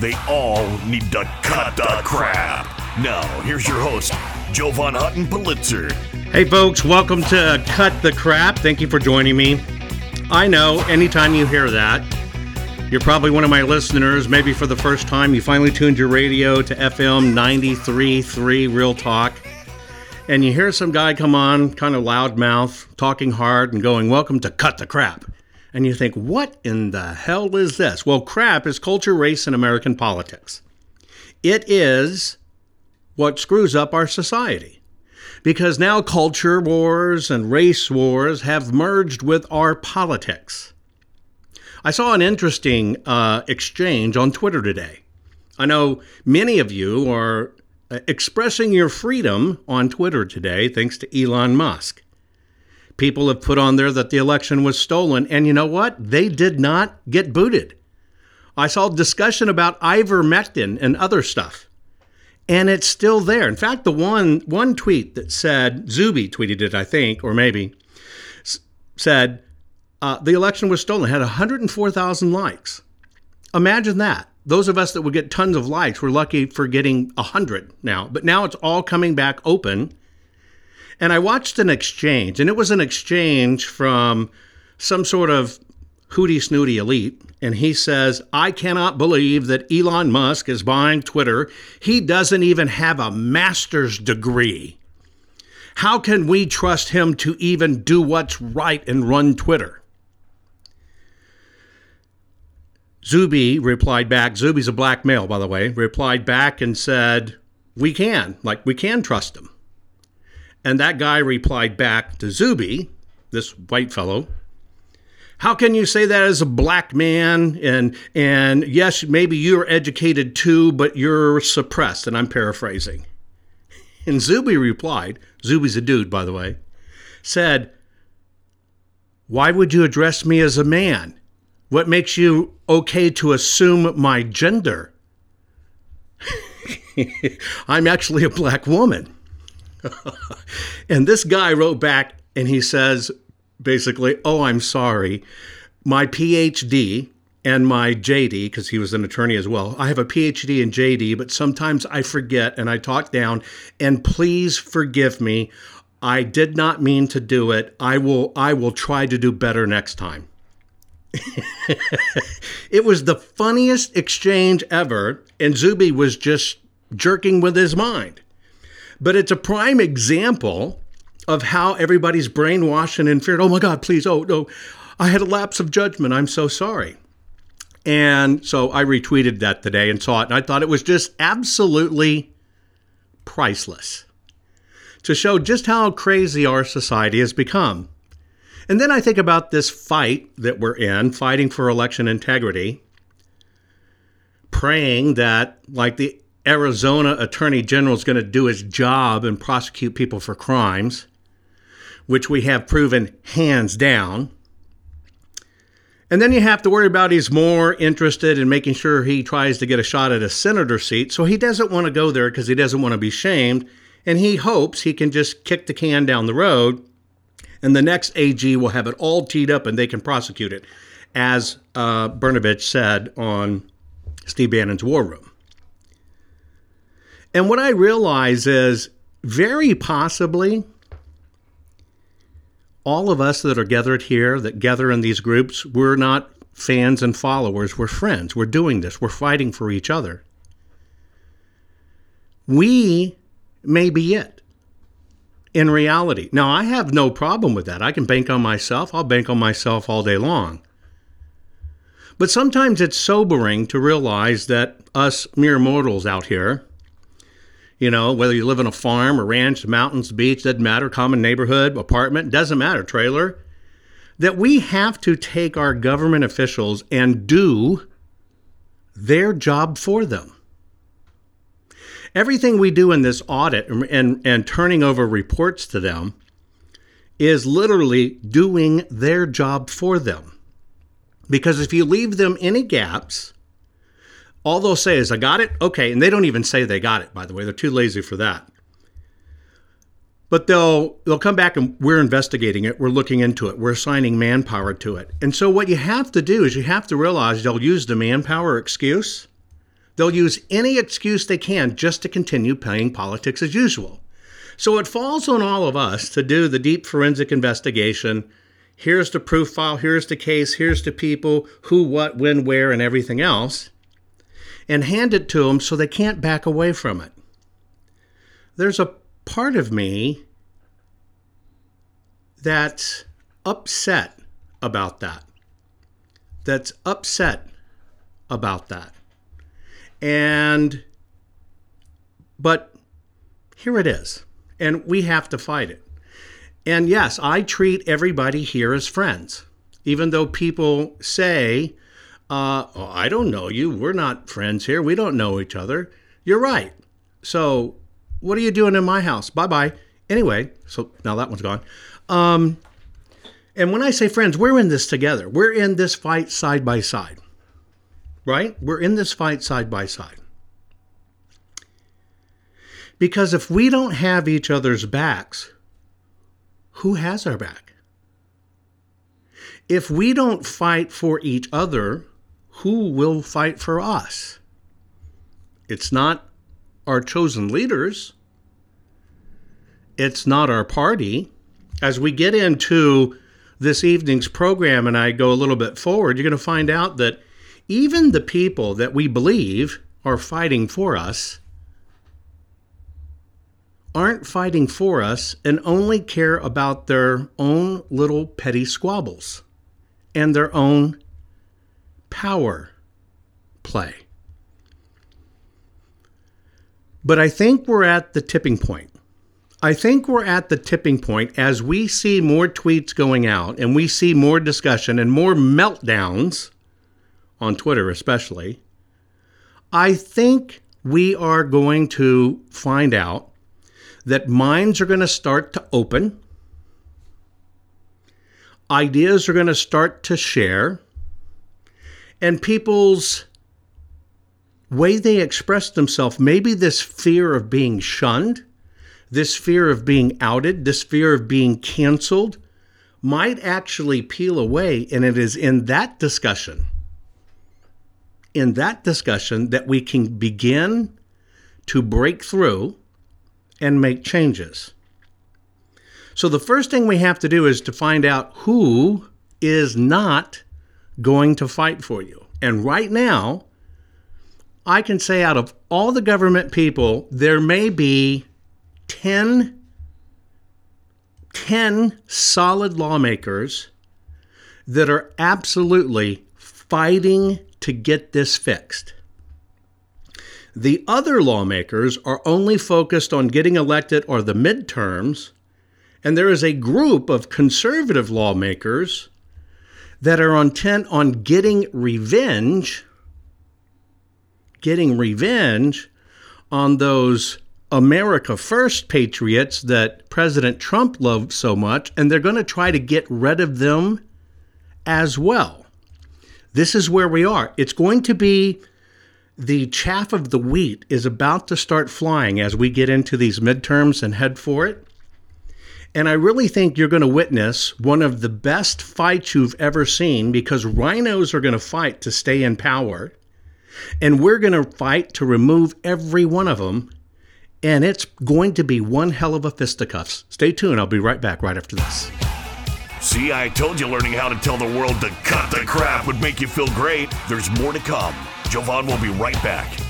They all need to cut the crap. Now, here's your host, Jovan Hutton Pulitzer. Hey, folks, welcome to Cut the Crap. Thank you for joining me. I know anytime you hear that, you're probably one of my listeners. Maybe for the first time, you finally tuned your radio to FM 93.3 Real Talk and you hear some guy come on, kind of loudmouth, talking hard, and going, Welcome to Cut the Crap. And you think, What in the hell is this? Well, crap is culture, race, and American politics. It is what screws up our society. Because now culture wars and race wars have merged with our politics. I saw an interesting uh, exchange on Twitter today. I know many of you are uh, expressing your freedom on Twitter today, thanks to Elon Musk. People have put on there that the election was stolen, and you know what? They did not get booted. I saw discussion about ivermectin and other stuff, and it's still there. In fact, the one one tweet that said Zuby tweeted it, I think, or maybe said uh, the election was stolen had 104,000 likes. Imagine that those of us that would get tons of likes were lucky for getting 100 now. But now it's all coming back open. And I watched an exchange, and it was an exchange from some sort of hooty snooty elite. And he says, I cannot believe that Elon Musk is buying Twitter. He doesn't even have a master's degree. How can we trust him to even do what's right and run Twitter? Zuby replied back, Zuby's a black male, by the way, replied back and said, We can, like, we can trust him. And that guy replied back to Zuby, this white fellow, how can you say that as a black man? And and yes, maybe you're educated too, but you're suppressed. And I'm paraphrasing. And Zuby replied, Zuby's a dude, by the way, said, Why would you address me as a man? What makes you okay to assume my gender? I'm actually a black woman. and this guy wrote back and he says basically, Oh, I'm sorry. My PhD and my JD, because he was an attorney as well. I have a PhD and JD, but sometimes I forget and I talk down. And please forgive me. I did not mean to do it. I will I will try to do better next time. it was the funniest exchange ever, and Zuby was just jerking with his mind. But it's a prime example of how everybody's brainwashed and in fear. Oh my God, please, oh no, I had a lapse of judgment. I'm so sorry. And so I retweeted that today and saw it, and I thought it was just absolutely priceless to show just how crazy our society has become. And then I think about this fight that we're in, fighting for election integrity, praying that, like the Arizona Attorney General is going to do his job and prosecute people for crimes, which we have proven hands down. And then you have to worry about he's more interested in making sure he tries to get a shot at a senator seat. So he doesn't want to go there because he doesn't want to be shamed. And he hopes he can just kick the can down the road and the next AG will have it all teed up and they can prosecute it, as uh, Brnovich said on Steve Bannon's War Room. And what I realize is very possibly all of us that are gathered here, that gather in these groups, we're not fans and followers, we're friends. We're doing this, we're fighting for each other. We may be it. in reality. Now, I have no problem with that. I can bank on myself. I'll bank on myself all day long. But sometimes it's sobering to realize that us mere mortals out here, you know, whether you live on a farm, a ranch, mountains, beach, doesn't matter, common neighborhood, apartment, doesn't matter, trailer, that we have to take our government officials and do their job for them. Everything we do in this audit and, and, and turning over reports to them is literally doing their job for them. Because if you leave them any gaps, all they'll say is, I got it. Okay. And they don't even say they got it, by the way. They're too lazy for that. But they'll they'll come back and we're investigating it. We're looking into it. We're assigning manpower to it. And so what you have to do is you have to realize they'll use the manpower excuse They'll use any excuse they can just to continue playing politics as usual. So it falls on all of us to do the deep forensic investigation. Here's the proof file, here's the case, here's the people, who, what, when, where, and everything else, and hand it to them so they can't back away from it. There's a part of me that's upset about that. That's upset about that. And, but here it is. And we have to fight it. And yes, I treat everybody here as friends, even though people say, uh, oh, I don't know you. We're not friends here. We don't know each other. You're right. So, what are you doing in my house? Bye bye. Anyway, so now that one's gone. Um, and when I say friends, we're in this together. We're in this fight side by side right? We're in this fight side by side. Because if we don't have each other's backs, who has our back? If we don't fight for each other, who will fight for us? It's not our chosen leaders. It's not our party. As we get into this evening's program and I go a little bit forward, you're going to find out that even the people that we believe are fighting for us aren't fighting for us and only care about their own little petty squabbles and their own power play. But I think we're at the tipping point. I think we're at the tipping point as we see more tweets going out and we see more discussion and more meltdowns on Twitter especially, I think we are going to find out that minds are going to start to open, ideas are going to start to share, and people's way they express themselves, maybe this fear of being shunned, this fear of being outed, this fear of being canceled, might actually peel away. And it is in that discussion in that discussion that we can begin to break through and make changes. So, the first thing we have to do is to find out who is not going to fight for you. And right now, I can say out of all the government people, there may be 10, 10 solid lawmakers that are absolutely fighting to get this fixed. The other lawmakers are only focused on getting elected or the midterms, and there is a group of conservative lawmakers that are intent on getting revenge, getting revenge on those America First patriots that President Trump loved so much, and they're going to try to get rid of them as well. This is where we are. It's going to be the chaff of the wheat is about to start flying as we get into these midterms and head for it. And I really think you're going to witness one of the best fights you've ever seen because RINOs are going to fight to stay in power. And we're going to fight to remove every one of them. And it's going to be one hell of a fisticuffs. Stay tuned. I'll be right back right after this. See, I told you learning how to tell the world to cut the crap would make you feel great. There's more to come. Jovan will be right back.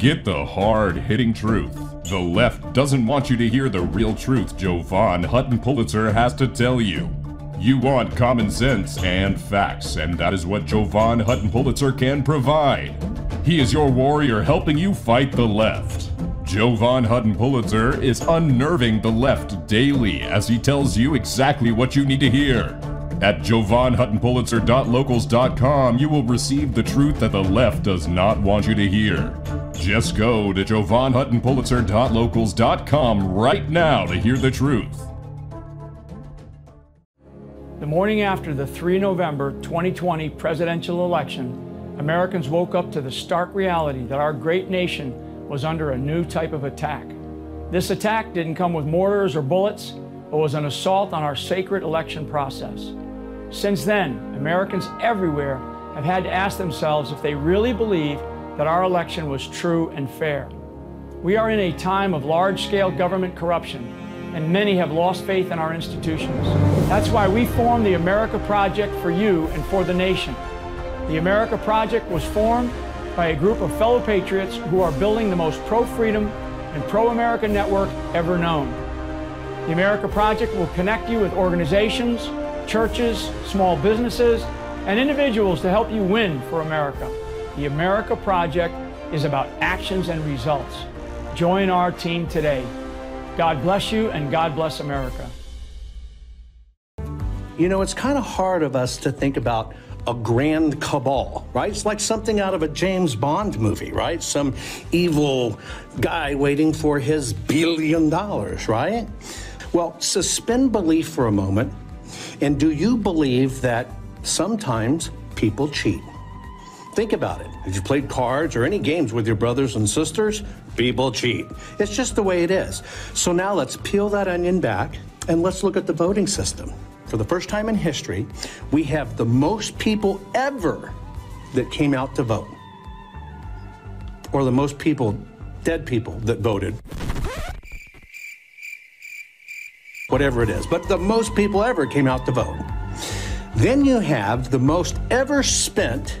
Get the hard hitting truth. The left doesn't want you to hear the real truth Jovan Hutton Pulitzer has to tell you. You want common sense and facts, and that is what Jovan Hutton Pulitzer can provide. He is your warrior helping you fight the left. Jovan Hutton Pulitzer is unnerving the left daily as he tells you exactly what you need to hear. At jovanhuttonpulitzer.locals.com, you will receive the truth that the left does not want you to hear. Just go to jovanhuttonpulitzer.locals.com right now to hear the truth. The morning after the 3 November 2020 presidential election, Americans woke up to the stark reality that our great nation was under a new type of attack. This attack didn't come with mortars or bullets, but was an assault on our sacred election process. Since then, Americans everywhere have had to ask themselves if they really believe that our election was true and fair. We are in a time of large scale government corruption and many have lost faith in our institutions. That's why we formed the America Project for you and for the nation. The America Project was formed by a group of fellow patriots who are building the most pro freedom and pro America network ever known. The America Project will connect you with organizations, churches, small businesses, and individuals to help you win for America. The America Project is about actions and results. Join our team today. God bless you and God bless America. You know, it's kind of hard of us to think about a grand cabal, right? It's like something out of a James Bond movie, right? Some evil guy waiting for his billion dollars, right? Well, suspend belief for a moment. And do you believe that sometimes people cheat? Think about it. Have you played cards or any games with your brothers and sisters? People cheat. It's just the way it is. So now let's peel that onion back and let's look at the voting system. For the first time in history, we have the most people ever that came out to vote, or the most people, dead people, that voted. Whatever it is, but the most people ever came out to vote. Then you have the most ever spent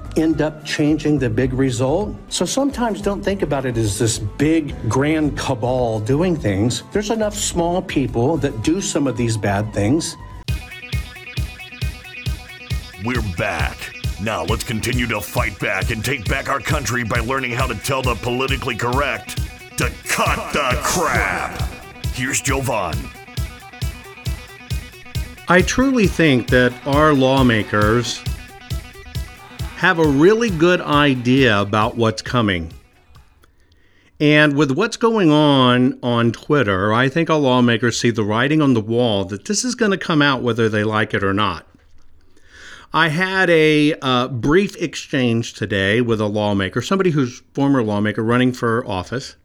End up changing the big result. So sometimes don't think about it as this big grand cabal doing things. There's enough small people that do some of these bad things. We're back. Now let's continue to fight back and take back our country by learning how to tell the politically correct to cut, cut the, the crap. crap. Here's Jovan. I truly think that our lawmakers have a really good idea about what's coming. And with what's going on on Twitter, I think our lawmakers see the writing on the wall that this is going to come out whether they like it or not. I had a uh, brief exchange today with a lawmaker, somebody who's former lawmaker running for office,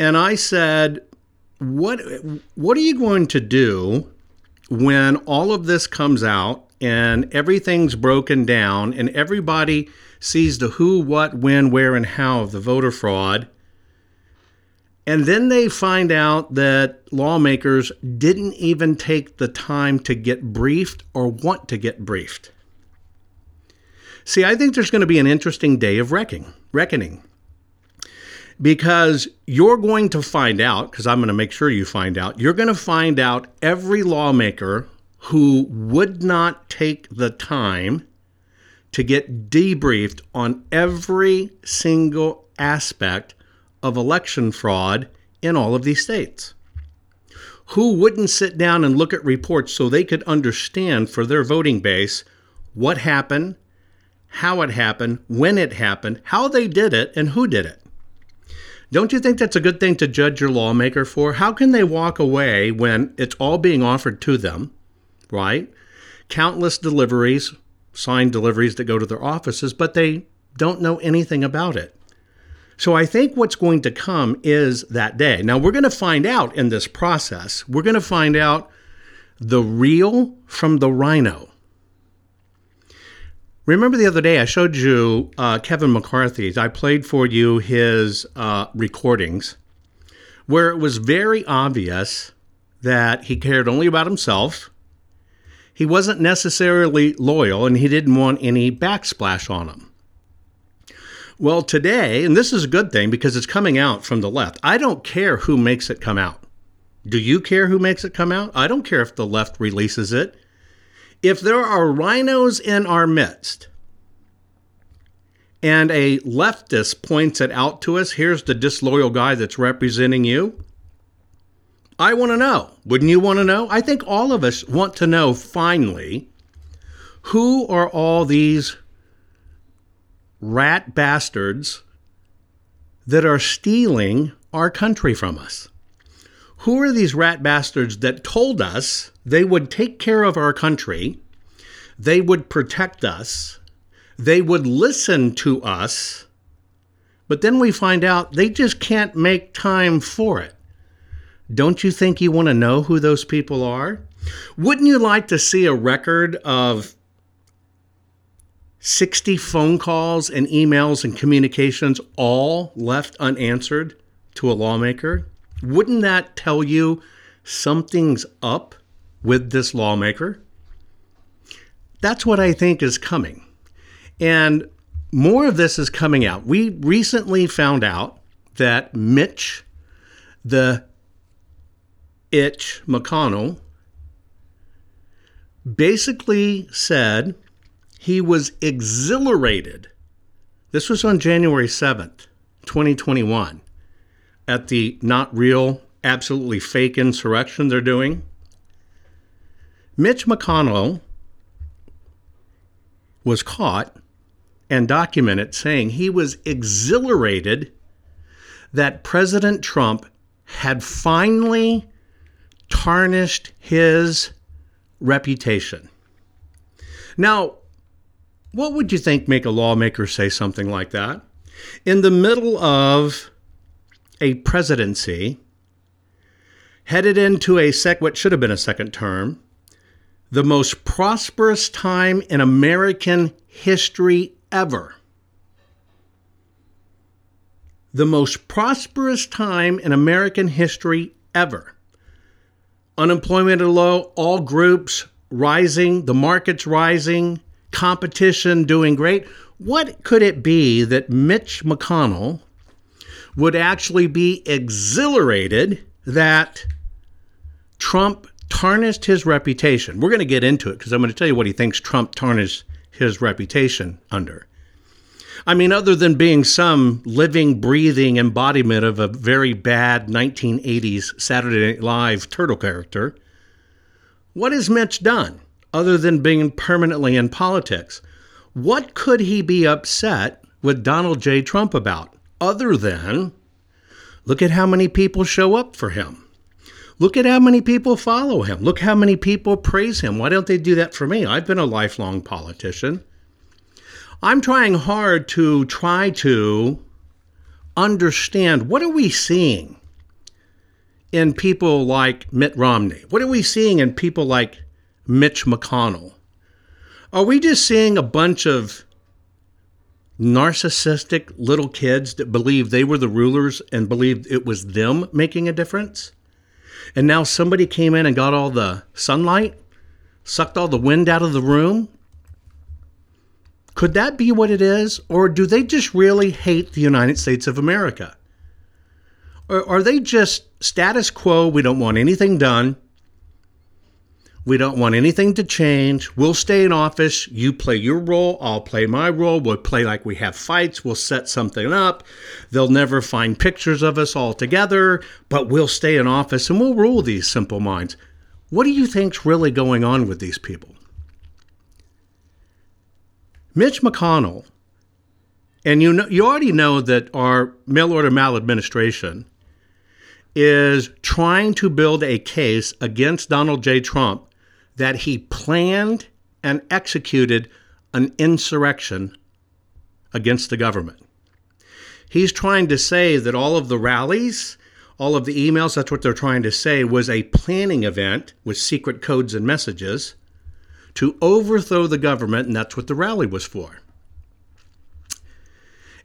and I said, "What what are you going to do when all of this comes out and everything's broken down and everybody sees the who, what, when, where, and how of the voter fraud. And then they find out that lawmakers didn't even take the time to get briefed or want to get briefed. See, I think there's going to be an interesting day of reckoning, reckoning. Because you're going to find out, because I'm going to make sure you find out, you're going to find out every lawmaker who would not take the time to get debriefed on every single aspect of election fraud in all of these states. Who wouldn't sit down and look at reports so they could understand for their voting base what happened, how it happened, when it happened, how they did it, and who did it? Don't you think that's a good thing to judge your lawmaker for? How can they walk away when it's all being offered to them? Right? Countless deliveries, signed deliveries that go to their offices, but they don't know anything about it. So I think what's going to come is that day. Now we're going to find out in this process, we're going to find out the real from the RINO. Remember the other day I showed you uh, Kevin McCarthy's. I played for you his uh, recordings where it was very obvious that he cared only about himself. He wasn't necessarily loyal and he didn't want any backsplash on him. Well, today, and this is a good thing because it's coming out from the left, I don't care who makes it come out. Do you care who makes it come out? I don't care if the left releases it. If there are RINOs in our midst and a leftist points it out to us, here's the disloyal guy that's representing you. I want to know. Wouldn't you want to know? I think all of us want to know finally who are all these rat bastards that are stealing our country from us? Who are these rat bastards that told us they would take care of our country, they would protect us, they would listen to us, but then we find out they just can't make time for it? Don't you think you want to know who those people are? Wouldn't you like to see a record of 60 phone calls and emails and communications all left unanswered to a lawmaker? Wouldn't that tell you something's up with this lawmaker? That's what I think is coming. And more of this is coming out. We recently found out that Mitch, the itch McConnell, basically said he was exhilarated. This was on January 7th, 2021, at the not real, absolutely fake insurrection they're doing. Mitch McConnell was caught and documented saying he was exhilarated that President Trump had finally tarnished his reputation. Now, what would you think make a lawmaker say something like that? In the middle of a presidency, headed into a sec what should have been a second term, the most prosperous time in American history ever. The most prosperous time in American history ever. Unemployment low, all groups rising, the market's rising, competition doing great. What could it be that Mitch McConnell would actually be exhilarated that Trump tarnished his reputation? We're going to get into it because I'm going to tell you what he thinks Trump tarnished his reputation under. I mean, other than being some living, breathing embodiment of a very bad 1980s Saturday Night Live turtle character, what has Mitch done? other than being permanently in politics. What could he be upset with Donald J. Trump about other than look at how many people show up for him? Look at how many people follow him. Look how many people praise him. Why don't they do that for me? I've been a lifelong politician. I'm trying hard to try to understand what are we seeing in people like Mitt Romney? What are we seeing in people like Mitch McConnell? Are we just seeing a bunch of narcissistic little kids that believe they were the rulers and believed it was them making a difference? And now somebody came in and got all the sunlight, sucked all the wind out of the room? Could that be what it is? Or do they just really hate the United States of America? Or are they just status quo? We don't want anything done. We don't want anything to change. We'll stay in office. You play your role. I'll play my role. We'll play like we have fights. We'll set something up. They'll never find pictures of us all together, but we'll stay in office and we'll rule these simple minds. What do you think's really going on with these people? Mitch McConnell, and you know, you already know that our mail order maladministration is trying to build a case against Donald J. Trump that he planned and executed an insurrection against the government. He's trying to say that all of the rallies, all of the emails, that's what they're trying to say, was a planning event with secret codes and messages to overthrow the government, and that's what the rally was for.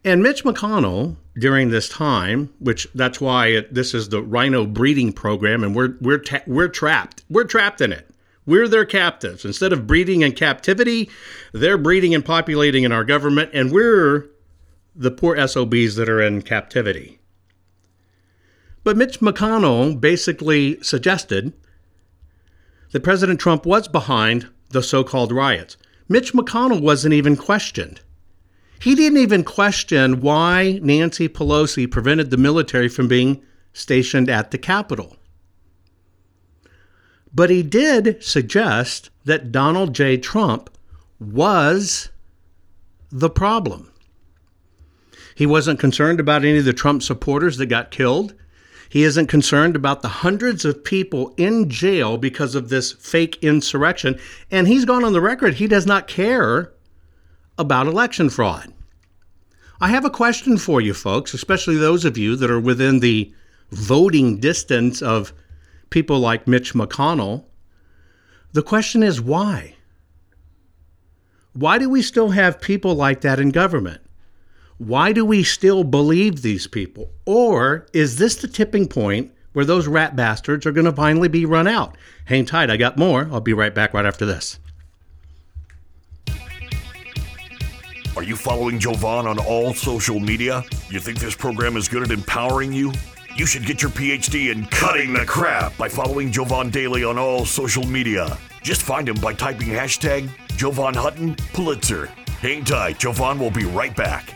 And Mitch McConnell, during this time, which that's why it, this is the RINO breeding program, and we're we're ta- we're trapped. We're trapped in it. We're their captives. Instead of breeding in captivity, they're breeding and populating in our government, and we're the poor SOBs that are in captivity. But Mitch McConnell basically suggested that President Trump was behind the so called riots. Mitch McConnell wasn't even questioned. He didn't even question why Nancy Pelosi prevented the military from being stationed at the Capitol. But he did suggest that Donald J. Trump was the problem. He wasn't concerned about any of the Trump supporters that got killed. He isn't concerned about the hundreds of people in jail because of this fake insurrection. And he's gone on the record, he does not care about election fraud. I have a question for you, folks, especially those of you that are within the voting distance of people like Mitch McConnell. The question is why? Why do we still have people like that in government? Why do we still believe these people? Or is this the tipping point where those rat bastards are going to finally be run out? Hang tight, I got more. I'll be right back right after this. Are you following Jovan on all social media? You think this program is good at empowering you? You should get your PhD in cutting the crap by following Jovan Daily on all social media. Just find him by typing hashtag Jovan Hutton Pulitzer. Hang tight, Jovan will be right back.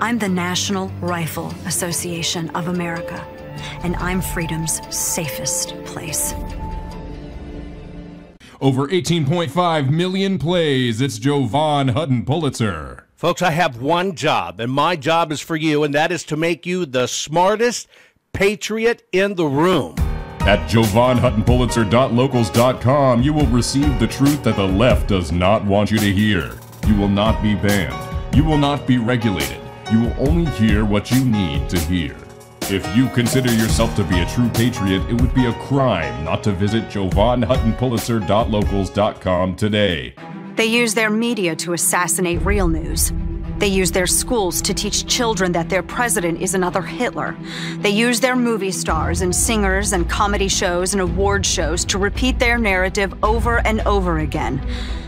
I'm the National Rifle Association of America, and I'm freedom's safest place. Over 18.5 million plays. It's Jovan Hutton Pulitzer. Folks, I have one job, and my job is for you, and that is to make you the smartest patriot in the room. At JovanHuttonPulitzer.locals.com, you will receive the truth that the left does not want you to hear. You will not be banned. You will not be regulated you will only hear what you need to hear. If you consider yourself to be a true patriot, it would be a crime not to visit JovanHuttonPulitzer.locals.com today. They use their media to assassinate real news. They use their schools to teach children that their president is another Hitler. They use their movie stars and singers and comedy shows and award shows to repeat their narrative over and over again.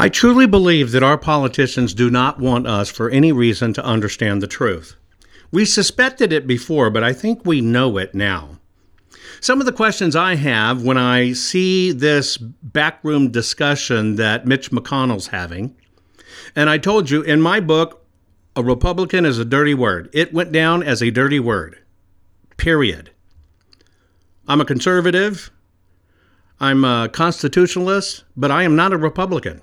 I truly believe that our politicians do not want us for any reason to understand the truth. We suspected it before, but I think we know it now. Some of the questions I have when I see this backroom discussion that Mitch McConnell's having, and I told you in my book, a Republican is a dirty word. It went down as a dirty word. Period. I'm a conservative. I'm a constitutionalist, but I am not a Republican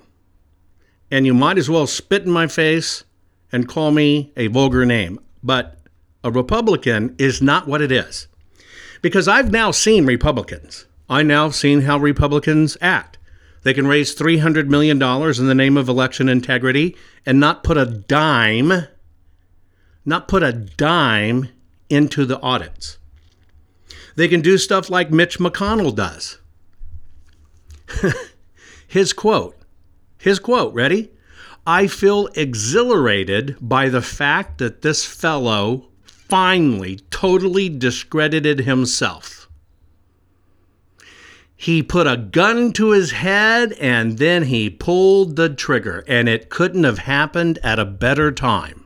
and you might as well spit in my face and call me a vulgar name. But a Republican is not what it is. Because I've now seen Republicans. I now have seen how Republicans act. They can raise $300 million in the name of election integrity and not put a dime, not put a dime into the audits. They can do stuff like Mitch McConnell does. His quote his quote, ready? I feel exhilarated by the fact that this fellow finally totally discredited himself. He put a gun to his head and then he pulled the trigger, and it couldn't have happened at a better time.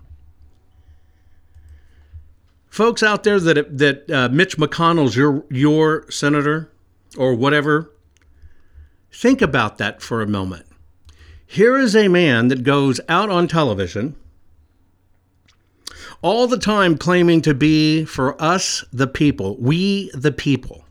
Folks out there that that uh, Mitch McConnell's your your senator or whatever, think about that for a moment. Here is a man that goes out on television all the time claiming to be for us, the people, we, the people,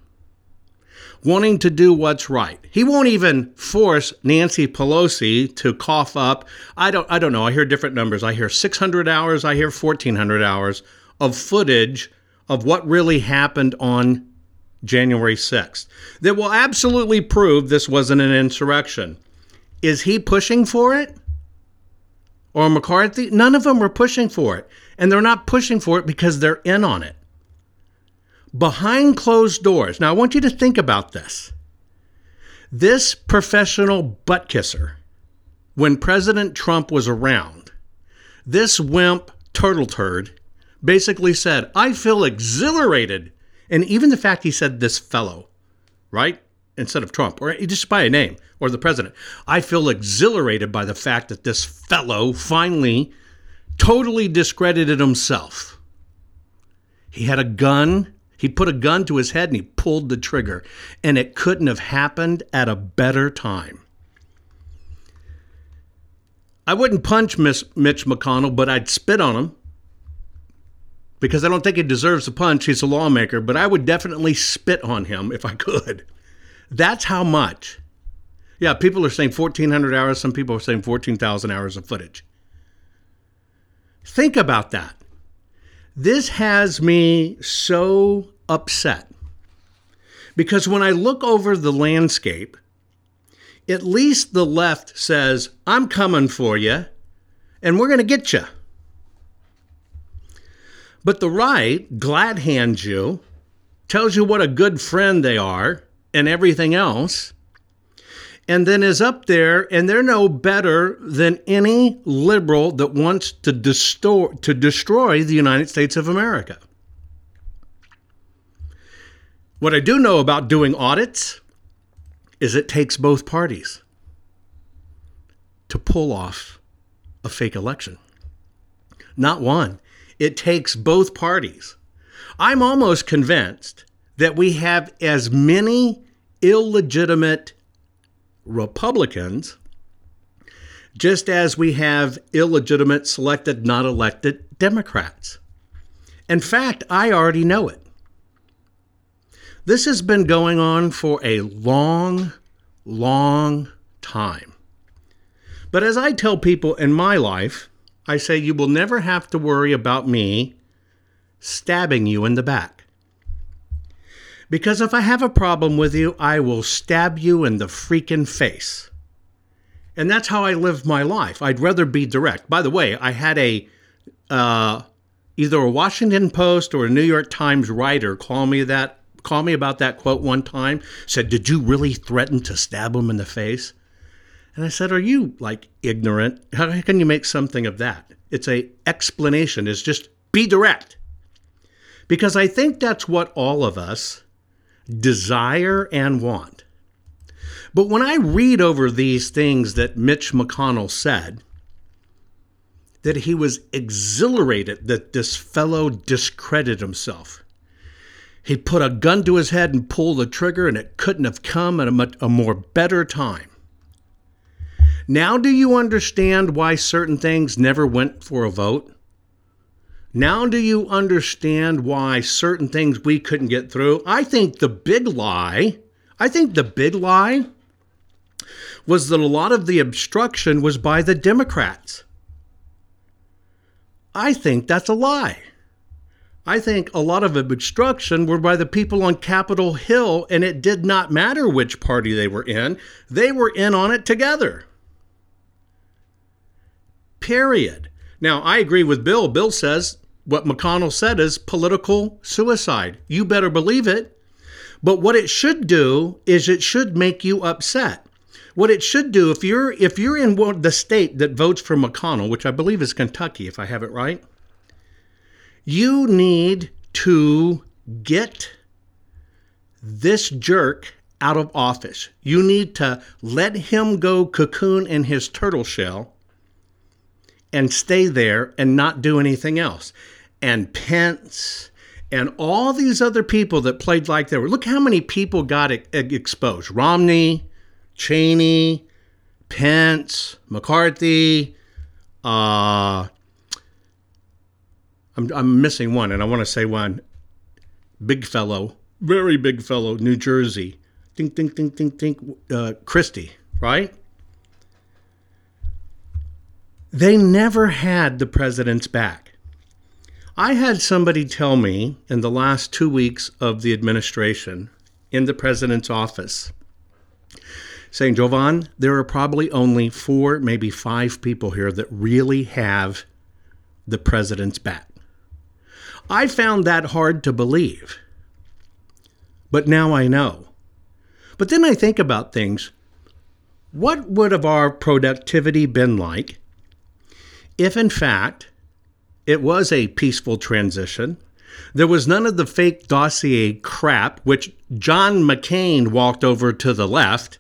wanting to do what's right. He won't even force Nancy Pelosi to cough up. I don't, I don't know. I hear different numbers. I hear 600 hours, I hear 1400 hours of footage of what really happened on January 6th that will absolutely prove this wasn't an insurrection. Is he pushing for it? Or McCarthy? None of them were pushing for it. And they're not pushing for it because they're in on it. Behind closed doors. Now, I want you to think about this. This professional butt kisser, when President Trump was around, this wimp turtle turd basically said, I feel exhilarated. And even the fact he said this fellow, right? Instead of Trump, or just by a name, or the president. I feel exhilarated by the fact that this fellow finally totally discredited himself. He had a gun. He put a gun to his head and he pulled the trigger. And it couldn't have happened at a better time. I wouldn't punch Miss Mitch McConnell, but I'd spit on him because I don't think he deserves a punch. He's a lawmaker, but I would definitely spit on him if I could. That's how much yeah, people are saying 1,400 hours. Some people are saying 14,000 hours of footage. Think about that. This has me so upset because when I look over the landscape, at least the left says, I'm coming for you and we're going to get you. But the right glad hands you, tells you what a good friend they are, and everything else, and then is up there, and they're no better than any liberal that wants to, distort, to destroy the United States of America. What I do know about doing audits is it takes both parties to pull off a fake election. Not one. It takes both parties. I'm almost convinced that we have as many illegitimate Republicans just as we have illegitimate selected, not elected Democrats. In fact, I already know it. This has been going on for a long, long time. But as I tell people in my life, I say you will never have to worry about me stabbing you in the back. Because if I have a problem with you, I will stab you in the freaking face. And that's how I live my life. I'd rather be direct. By the way, I had a uh, either a Washington Post or a New York Times writer call me that called me about that quote one time, said, Did you really threaten to stab him in the face? And I said, Are you like ignorant? How can you make something of that? It's a explanation, it's just be direct. Because I think that's what all of us desire and want. But when I read over these things that Mitch McConnell said, that he was exhilarated that this fellow discredited himself. He put a gun to his head and pulled the trigger, and it couldn't have come at a, much, a more better time. Now, do you understand why certain things never went for a vote? Now, do you understand why certain things we couldn't get through? I think the big lie, I think the big lie was that a lot of the obstruction was by the Democrats. I think that's a lie. I think a lot of obstruction were by the people on Capitol Hill, and it did not matter which party they were in, they were in on it together. Period. Now, I agree with Bill. Bill says what McConnell said is political suicide. You better believe it. But what it should do is it should make you upset. What it should do if you're if you're in the state that votes for McConnell, which I believe is Kentucky if I have it right, you need to get this jerk out of office. You need to let him go cocoon in his turtle shell and stay there and not do anything else. And Pence and all these other people that played like they were. Look how many people got exposed Romney, Cheney, Pence, McCarthy, uh, I'm, I'm missing one, and I want to say one. Big fellow, very big fellow, New Jersey. Think, think, think, think, think. Uh, Christie, right? They never had the president's back. I had somebody tell me in the last two weeks of the administration in the president's office saying, Jovan, there are probably only four, maybe five people here that really have the president's back. I found that hard to believe. But now I know. But then I think about things. What would have our productivity been like if, in fact, it was a peaceful transition? There was none of the fake dossier crap, which John McCain walked over to the left.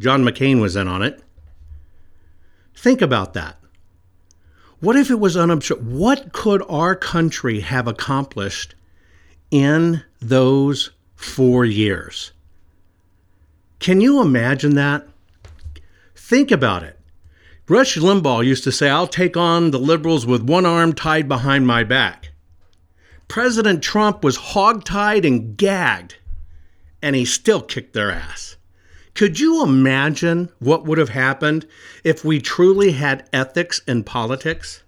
John McCain was in on it. Think about that. What if it was unobstructed? What could our country have accomplished in those four years? Can you imagine that? Think about it. Rush Limbaugh used to say, I'll take on the liberals with one arm tied behind my back. President Trump was hogtied and gagged, and he still kicked their ass. Could you imagine what would have happened if we truly had ethics in politics?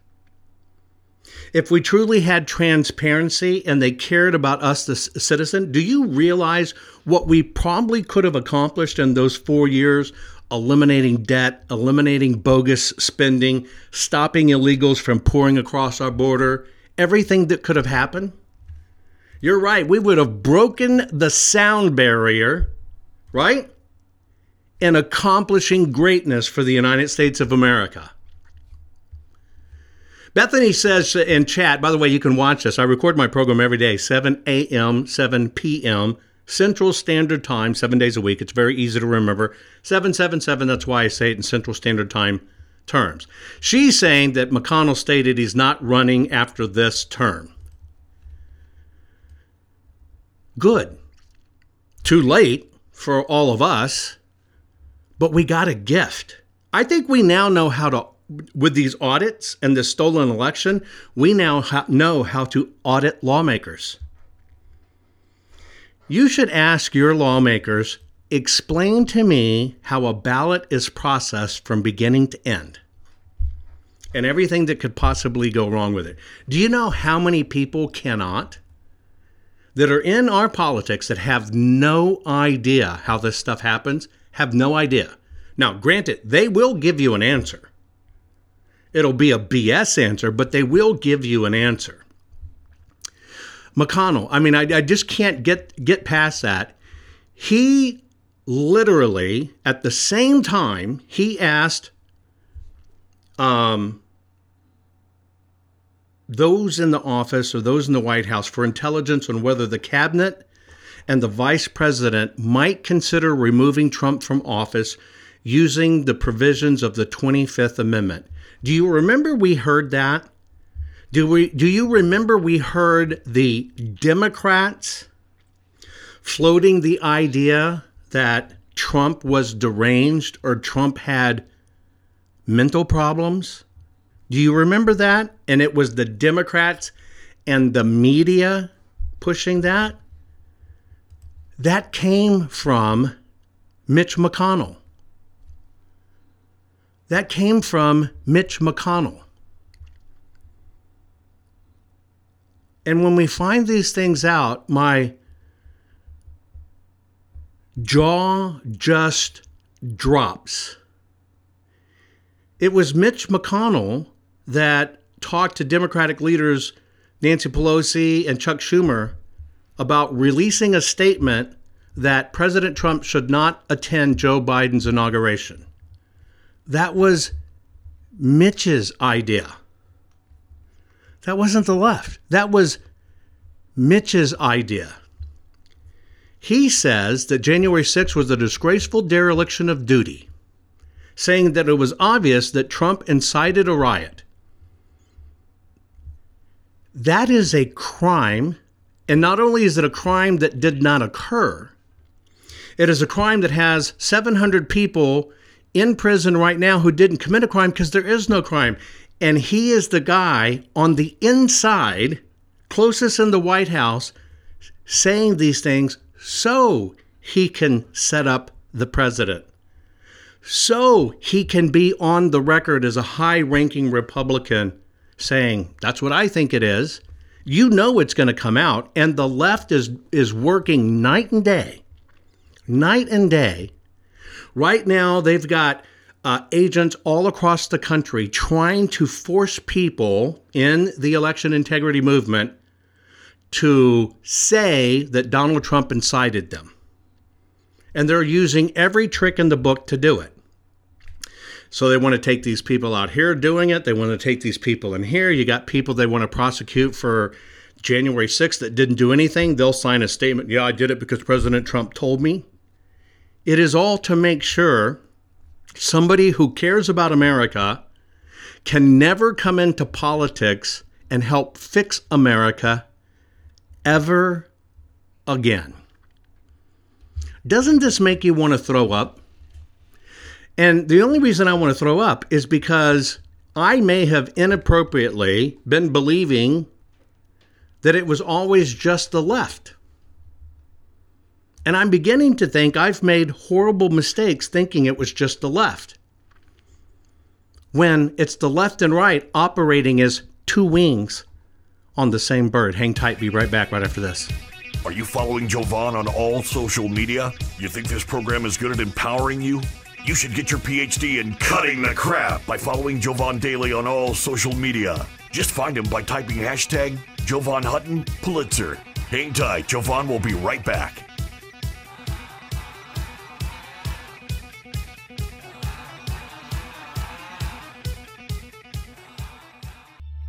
If we truly had transparency and they cared about us, the citizen, do you realize what we probably could have accomplished in those four years? Eliminating debt, eliminating bogus spending, stopping illegals from pouring across our border, everything that could have happened? You're right. We would have broken the sound barrier, right? In accomplishing greatness for the United States of America. Bethany says in chat, by the way, you can watch this. I record my program every day, 7 a.m., 7 p.m. Central Standard Time, seven days a week. It's very easy to remember. 777, that's why I say it in Central Standard Time terms. She's saying that McConnell stated he's not running after this term. Good. Too late for all of us, but we got a gift. I think we now know how to with these audits and the stolen election, we now ha- know how to audit lawmakers. You should ask your lawmakers explain to me how a ballot is processed from beginning to end and everything that could possibly go wrong with it. Do you know how many people cannot? That are in our politics that have no idea how this stuff happens, have no idea. Now, granted, they will give you an answer It'll be a BS answer, but they will give you an answer. McConnell, I mean, I, I just can't get get past that. He literally, at the same time, he asked um, those in the office or those in the White House for intelligence on whether the cabinet and the vice president might consider removing Trump from office using the provisions of the 25th Amendment. Do you remember we heard that? Do we do you remember we heard the Democrats floating the idea that Trump was deranged or Trump had mental problems? Do you remember that? And it was the Democrats and the media pushing that? That came from Mitch McConnell. That came from Mitch McConnell. And when we find these things out, my jaw just drops. It was Mitch McConnell that talked to Democratic leaders Nancy Pelosi and Chuck Schumer about releasing a statement that President Trump should not attend Joe Biden's inauguration. That was Mitch's idea. That wasn't the left. That was Mitch's idea. He says that January 6 was a disgraceful dereliction of duty, saying that it was obvious that Trump incited a riot. That is a crime, and not only is it a crime that did not occur, it is a crime that has 700 people in prison right now who didn't commit a crime because there is no crime. And he is the guy on the inside, closest in the White House, saying these things so he can set up the president. So he can be on the record as a high ranking Republican saying, that's what I think it is. You know it's going to come out. And the left is, is working night and day, night and day Right now, they've got uh, agents all across the country trying to force people in the election integrity movement to say that Donald Trump incited them. And they're using every trick in the book to do it. So they want to take these people out here doing it. They want to take these people in here. You got people they want to prosecute for January 6th that didn't do anything. They'll sign a statement. Yeah, I did it because President Trump told me. It is all to make sure somebody who cares about America can never come into politics and help fix America ever again. Doesn't this make you want to throw up? And the only reason I want to throw up is because I may have inappropriately been believing that it was always just the left. And I'm beginning to think I've made horrible mistakes thinking it was just the left. When it's the left and right operating as two wings on the same bird. Hang tight, be right back right after this. Are you following Jovan on all social media? You think this program is good at empowering you? You should get your PhD in cutting the crap by following Jovan Daily on all social media. Just find him by typing hashtag Jovan Hutton Pulitzer. Hang tight, Jovan will be right back.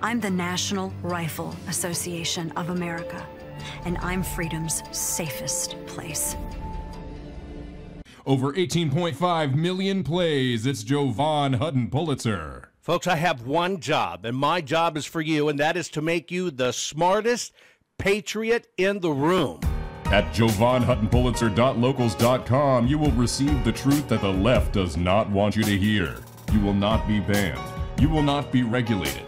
I'm the National Rifle Association of America, and I'm freedom's safest place. Over 18.5 million plays. It's Jovan Hutton Pulitzer. Folks, I have one job, and my job is for you, and that is to make you the smartest patriot in the room. At JovanHuttonPulitzer.locals.com, you will receive the truth that the left does not want you to hear. You will not be banned. You will not be regulated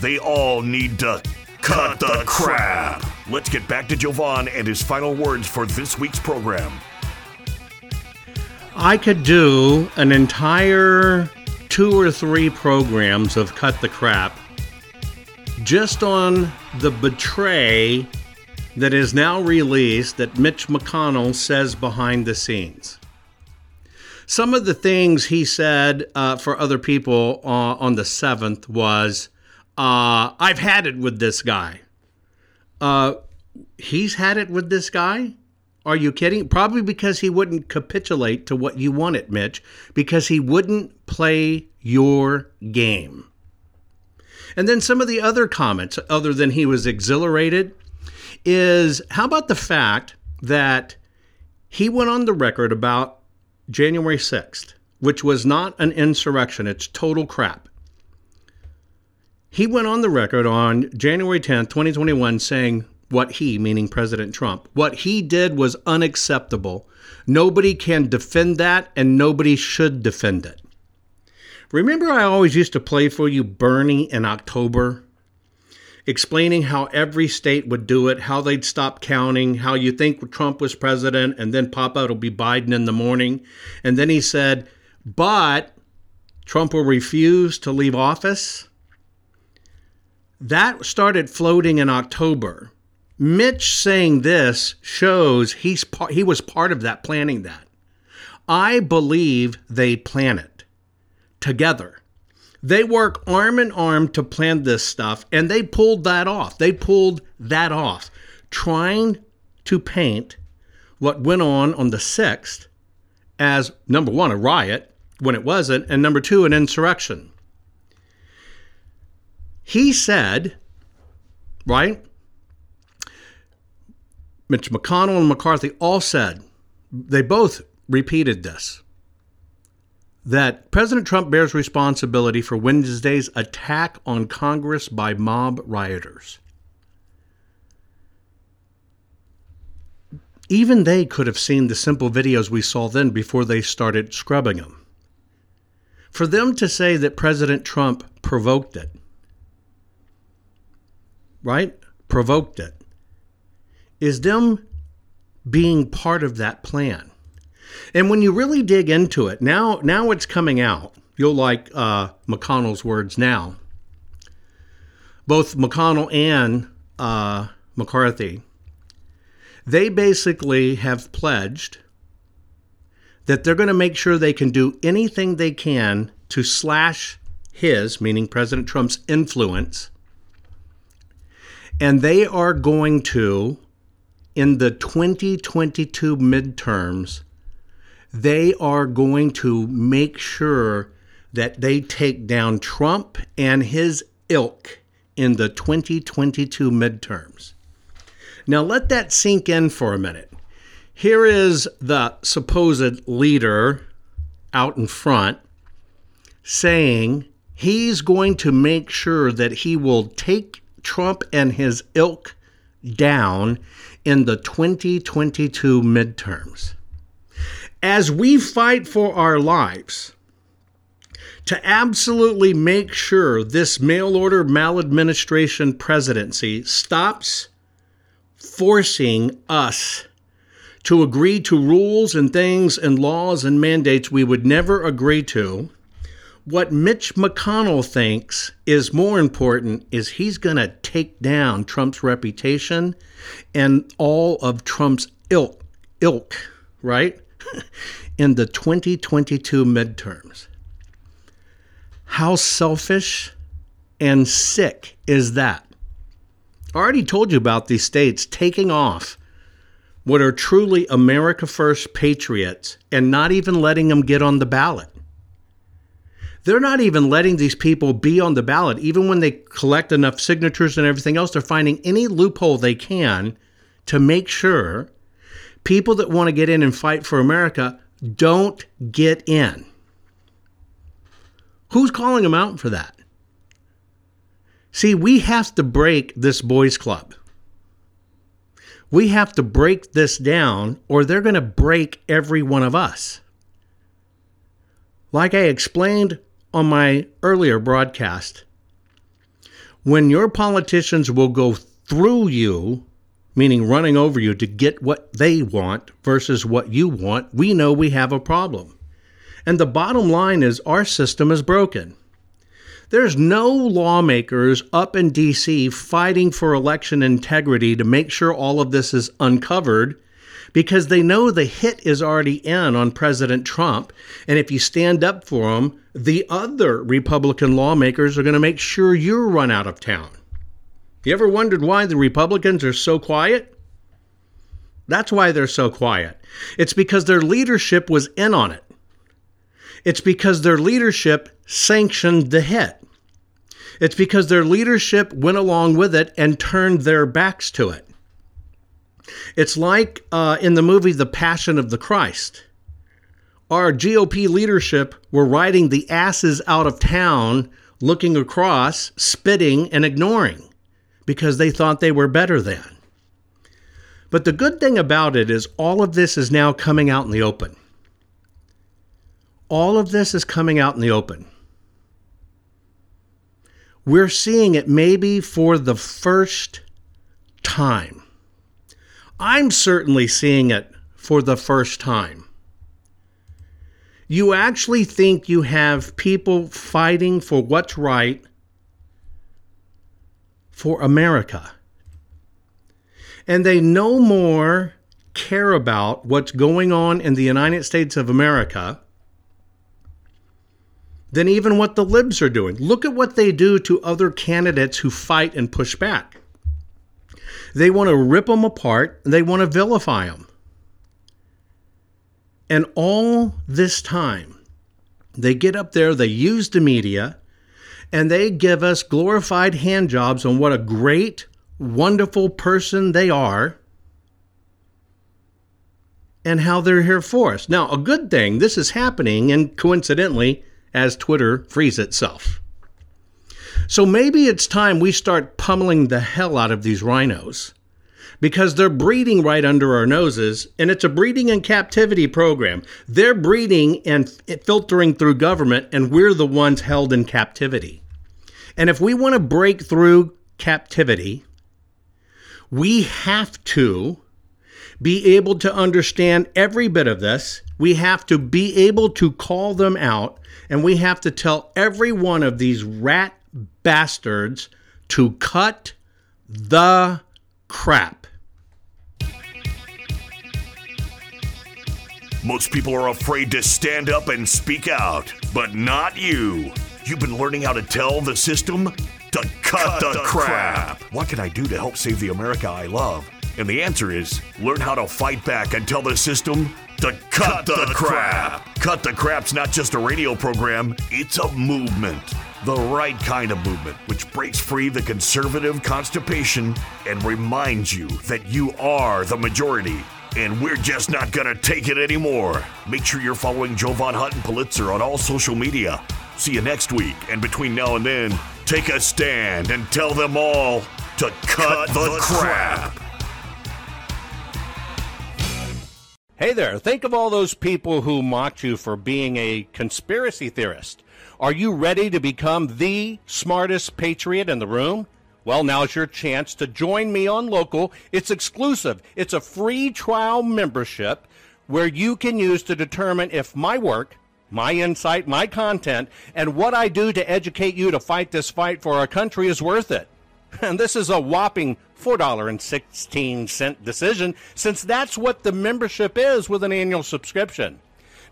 they all need to cut the crap. Let's get back to Jovan and his final words for this week's program. I could do an entire two or three programs of Cut the Crap just on the betray that is now released that Mitch McConnell says behind the scenes. Some of the things he said uh, for other people uh, on the 7th was uh, I've had it with this guy. Uh, he's had it with this guy? Are you kidding? Probably because he wouldn't capitulate to what you wanted, Mitch, because he wouldn't play your game. And then some of the other comments, other than he was exhilarated, is how about the fact that he went on the record about January 6th, which was not an insurrection, it's total crap. He went on the record on January 10th, 2021, saying what he, meaning President Trump, what he did was unacceptable. Nobody can defend that, and nobody should defend it. Remember, I always used to play for you Bernie in October, explaining how every state would do it, how they'd stop counting, how you think Trump was president, and then pop out it'll be Biden in the morning. And then he said, but Trump will refuse to leave office That started floating in October. Mitch saying this shows he's par- he was part of that planning that. I believe they plan it together. They work arm in arm to plan this stuff, and they pulled that off. They pulled that off, trying to paint what went on on the 6th as number one, a riot when it wasn't, and number two, an insurrection. He said, right? Mitch McConnell and McCarthy all said, they both repeated this that President Trump bears responsibility for Wednesday's attack on Congress by mob rioters. Even they could have seen the simple videos we saw then before they started scrubbing them. For them to say that President Trump provoked it, right? Provoked it, is them being part of that plan. And when you really dig into it, now now it's coming out. You'll like uh, McConnell's words now. Both McConnell and uh, McCarthy, they basically have pledged that they're going to make sure they can do anything they can to slash his, meaning President Trump's influence, and they are going to, in the 2022 midterms, they are going to make sure that they take down Trump and his ilk in the 2022 midterms. Now, let that sink in for a minute. Here is the supposed leader out in front saying he's going to make sure that he will take Trump and his ilk down in the 2022 midterms as we fight for our lives to absolutely make sure this mail order maladministration presidency stops forcing us to agree to rules and things and laws and mandates we would never agree to. What Mitch McConnell thinks is more important is he's going to take down Trump's reputation and all of Trump's ilk, ilk, right? in the 2022 midterms. How selfish and sick is that? I already told you about these states taking off what are truly America First patriots and not even letting them get on the ballot. They're not even letting these people be on the ballot. Even when they collect enough signatures and everything else, they're finding any loophole they can to make sure people that want to get in and fight for America don't get in. Who's calling them out for that? See, we have to break this boys' club. We have to break this down, or they're going to break every one of us. Like I explained on my earlier broadcast, when your politicians will go through you meaning running over you to get what they want versus what you want, we know we have a problem. And the bottom line is our system is broken. There's no lawmakers up in DC fighting for election integrity to make sure all of this is uncovered because they know the hit is already in on President Trump. And if you stand up for him, the other Republican lawmakers are going to make sure you're run out of town. You ever wondered why the Republicans are so quiet? That's why they're so quiet. It's because their leadership was in on it. It's because their leadership sanctioned the hit. It's because their leadership went along with it and turned their backs to it. It's like uh, in the movie The Passion of the Christ. Our GOP leadership were riding the asses out of town, looking across, spitting, and ignoring because they thought they were better than. But the good thing about it is all of this is now coming out in the open. All of this is coming out in the open. We're seeing it maybe for the first time. I'm certainly seeing it for the first time. You actually think you have people fighting for what's right for America. And they no more care about what's going on in the United States of America than even what the libs are doing. Look at what they do to other candidates who fight and push back. They want to rip them apart, they want to vilify them. And all this time, they get up there, they use the media, and they give us glorified hand jobs on what a great, wonderful person they are and how they're here for us. Now, a good thing, this is happening, and coincidentally, as Twitter frees itself. So maybe it's time we start pummeling the hell out of these RINOs because they're breeding right under our noses, and it's a breeding in captivity program. They're breeding and filtering through government, and we're the ones held in captivity. And if we want to break through captivity, we have to be able to understand every bit of this. We have to be able to call them out, and we have to tell every one of these rat bastards to cut the crap. Most people are afraid to stand up and speak out, but not you. You've been learning how to tell the system to cut, cut the, the crap. crap. What can I do to help save the America I love? And the answer is learn how to fight back and tell the system to cut, cut the, the crap. crap. Cut the Crap's not just a radio program, it's a movement. The right kind of movement, which breaks free the conservative constipation and reminds you that you are the majority. And we're just not gonna take it anymore. Make sure you're following Jovan Hutton Pulitzer on all social media. See you next week, and between now and then, take a stand and tell them all to cut, cut the, the crap. crap. Hey there, think of all those people who mocked you for being a conspiracy theorist. Are you ready to become the smartest patriot in the room? Well, now's your chance to join me on Local. It's exclusive. It's a free trial membership where you can use to determine if my work, my insight, my content, and what I do to educate you to fight this fight for our country is worth it. And this is a whopping $4.16 decision, since that's what the membership is with an annual subscription.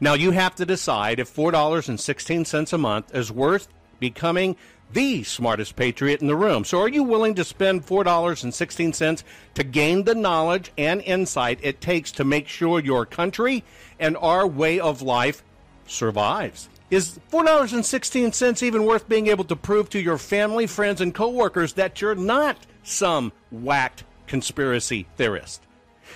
Now, you have to decide if $4.16 a month is worth becoming the smartest patriot in the room. So, are you willing to spend $4.16 to gain the knowledge and insight it takes to make sure your country and our way of life survives? Is $4.16 even worth being able to prove to your family, friends, and coworkers that you're not some whacked conspiracy theorist?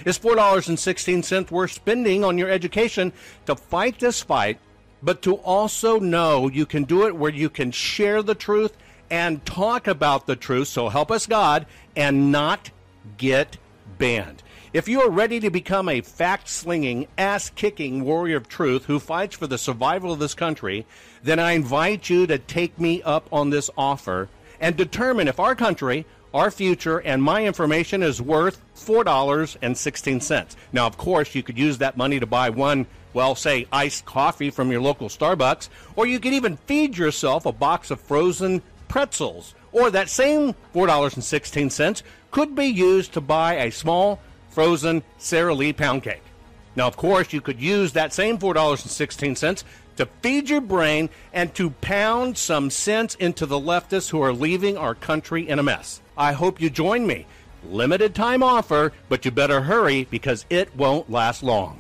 Is $4.16 worth spending on your education to fight this fight, but to also know you can do it where you can share the truth and talk about the truth, so help us God, and not get banned? If you are ready to become a fact slinging, ass kicking warrior of truth who fights for the survival of this country, then I invite you to take me up on this offer and determine if our country, our future, and my information is worth $4.16. Now, of course, you could use that money to buy one, well, say, iced coffee from your local Starbucks, or you could even feed yourself a box of frozen pretzels. Or that same $4.16 could be used to buy a small frozen Sara Lee pound cake. Now, of course, you could use that same $4.16 to feed your brain and to pound some sense into the leftists who are leaving our country in a mess. I hope you join me. Limited time offer, but you better hurry because it won't last long.